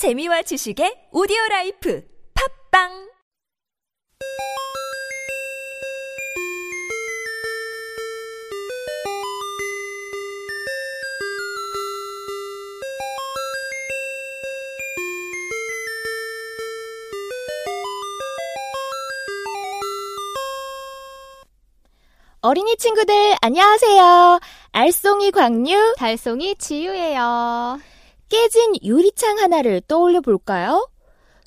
재미와 지식의 오디오 라이프 팝빵 어린이 친구들 안녕하세요. 알송이 광유, 달송이 지유예요. 깨진 유리창 하나를 떠올려 볼까요?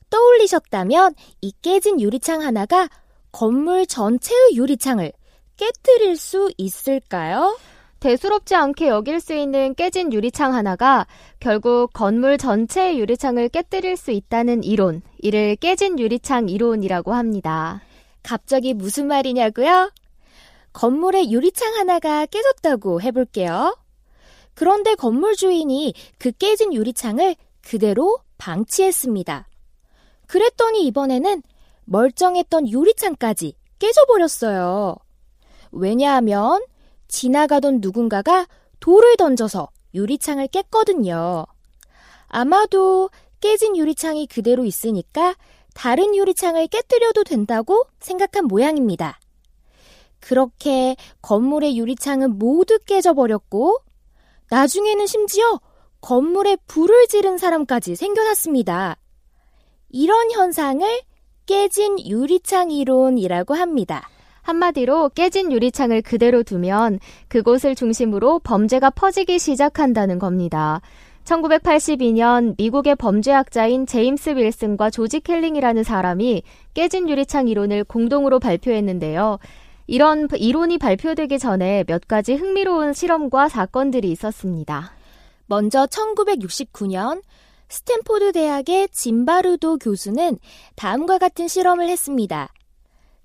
떠올리셨다면 이 깨진 유리창 하나가 건물 전체의 유리창을 깨뜨릴 수 있을까요? 대수롭지 않게 여길 수 있는 깨진 유리창 하나가 결국 건물 전체의 유리창을 깨뜨릴 수 있다는 이론, 이를 깨진 유리창 이론이라고 합니다. 갑자기 무슨 말이냐고요? 건물의 유리창 하나가 깨졌다고 해볼게요. 그런데 건물 주인이 그 깨진 유리창을 그대로 방치했습니다. 그랬더니 이번에는 멀쩡했던 유리창까지 깨져버렸어요. 왜냐하면 지나가던 누군가가 돌을 던져서 유리창을 깼거든요. 아마도 깨진 유리창이 그대로 있으니까 다른 유리창을 깨뜨려도 된다고 생각한 모양입니다. 그렇게 건물의 유리창은 모두 깨져버렸고, 나중에는 심지어 건물에 불을 지른 사람까지 생겨났습니다. 이런 현상을 깨진 유리창 이론이라고 합니다. 한마디로 깨진 유리창을 그대로 두면 그곳을 중심으로 범죄가 퍼지기 시작한다는 겁니다. 1982년 미국의 범죄학자인 제임스 윌슨과 조지 켈링이라는 사람이 깨진 유리창 이론을 공동으로 발표했는데요. 이런 이론이 발표되기 전에 몇 가지 흥미로운 실험과 사건들이 있었습니다. 먼저 1969년 스탠포드 대학의 짐바르도 교수는 다음과 같은 실험을 했습니다.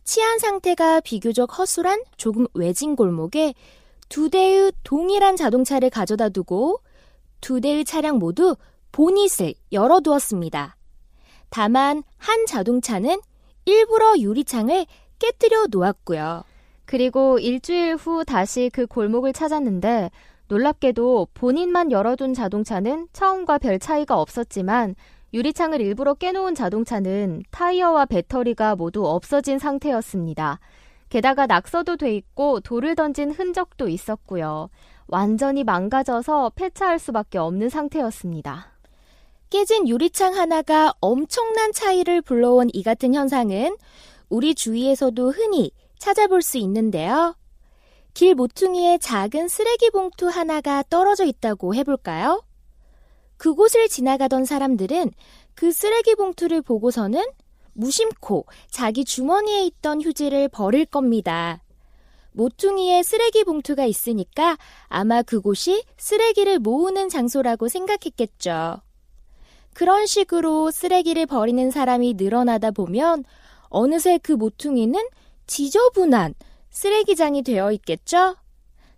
치안 상태가 비교적 허술한 조금 외진 골목에 두 대의 동일한 자동차를 가져다 두고 두 대의 차량 모두 보닛을 열어두었습니다. 다만 한 자동차는 일부러 유리창을 깨뜨려 놓았고요. 그리고 일주일 후 다시 그 골목을 찾았는데 놀랍게도 본인만 열어둔 자동차는 처음과 별 차이가 없었지만 유리창을 일부러 깨놓은 자동차는 타이어와 배터리가 모두 없어진 상태였습니다. 게다가 낙서도 돼 있고 돌을 던진 흔적도 있었고요. 완전히 망가져서 폐차할 수밖에 없는 상태였습니다. 깨진 유리창 하나가 엄청난 차이를 불러온 이 같은 현상은 우리 주위에서도 흔히 찾아볼 수 있는데요. 길 모퉁이에 작은 쓰레기 봉투 하나가 떨어져 있다고 해볼까요? 그곳을 지나가던 사람들은 그 쓰레기 봉투를 보고서는 무심코 자기 주머니에 있던 휴지를 버릴 겁니다. 모퉁이에 쓰레기 봉투가 있으니까 아마 그곳이 쓰레기를 모으는 장소라고 생각했겠죠. 그런 식으로 쓰레기를 버리는 사람이 늘어나다 보면 어느새 그 모퉁이는 지저분한 쓰레기장이 되어 있겠죠?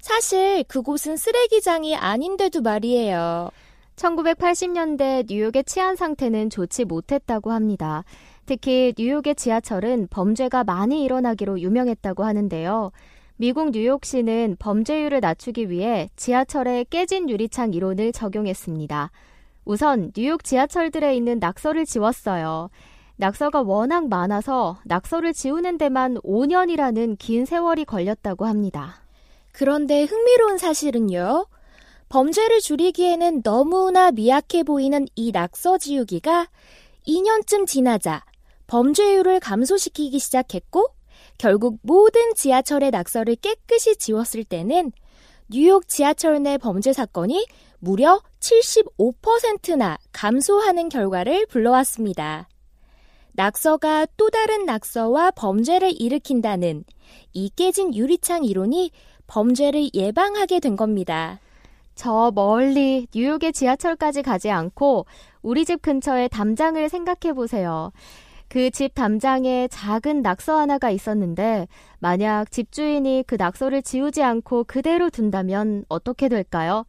사실 그곳은 쓰레기장이 아닌데도 말이에요. 1980년대 뉴욕의 치안 상태는 좋지 못했다고 합니다. 특히 뉴욕의 지하철은 범죄가 많이 일어나기로 유명했다고 하는데요. 미국 뉴욕시는 범죄율을 낮추기 위해 지하철에 깨진 유리창 이론을 적용했습니다. 우선 뉴욕 지하철들에 있는 낙서를 지웠어요. 낙서가 워낙 많아서 낙서를 지우는 데만 5년이라는 긴 세월이 걸렸다고 합니다. 그런데 흥미로운 사실은요. 범죄를 줄이기에는 너무나 미약해 보이는 이 낙서 지우기가 2년쯤 지나자 범죄율을 감소시키기 시작했고 결국 모든 지하철의 낙서를 깨끗이 지웠을 때는 뉴욕 지하철 내 범죄 사건이 무려 75%나 감소하는 결과를 불러왔습니다. 낙서가 또 다른 낙서와 범죄를 일으킨다는 이 깨진 유리창 이론이 범죄를 예방하게 된 겁니다. 저 멀리 뉴욕의 지하철까지 가지 않고 우리 집 근처의 담장을 생각해 보세요. 그 집 담장에 작은 낙서 하나가 있었는데 만약 집주인이 그 낙서를 지우지 않고 그대로 둔다면 어떻게 될까요?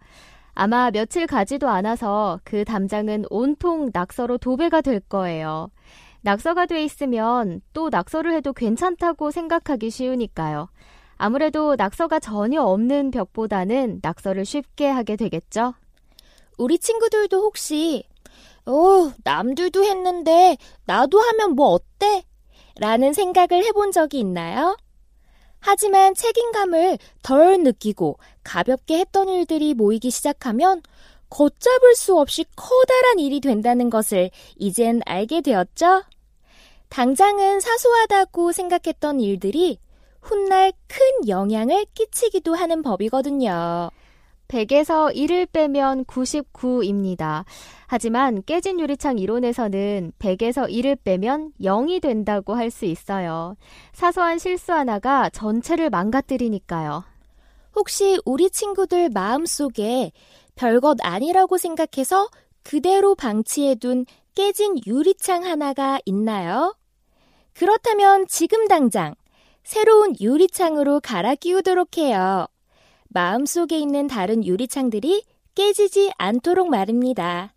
아마 며칠 가지도 않아서 그 담장은 온통 낙서로 도배가 될 거예요. 낙서가 돼 있으면 또 낙서를 해도 괜찮다고 생각하기 쉬우니까요. 아무래도 낙서가 전혀 없는 벽보다는 낙서를 쉽게 하게 되겠죠? 우리 친구들도 혹시 어, 남들도 했는데 나도 하면 뭐 어때? 라는 생각을 해본 적이 있나요? 하지만 책임감을 덜 느끼고 가볍게 했던 일들이 모이기 시작하면 걷잡을 수 없이 커다란 일이 된다는 것을 이젠 알게 되었죠? 당장은 사소하다고 생각했던 일들이 훗날 큰 영향을 끼치기도 하는 법이거든요. 100에서 1을 빼면 99입니다. 하지만 깨진 유리창 이론에서는 100에서 1을 빼면 0이 된다고 할 수 있어요. 사소한 실수 하나가 전체를 망가뜨리니까요. 혹시 우리 친구들 마음속에 별것 아니라고 생각해서 그대로 방치해둔 깨진 유리창 하나가 있나요? 그렇다면 지금 당장 새로운 유리창으로 갈아 끼우도록 해요. 마음속에 있는 다른 유리창들이 깨지지 않도록 말입니다.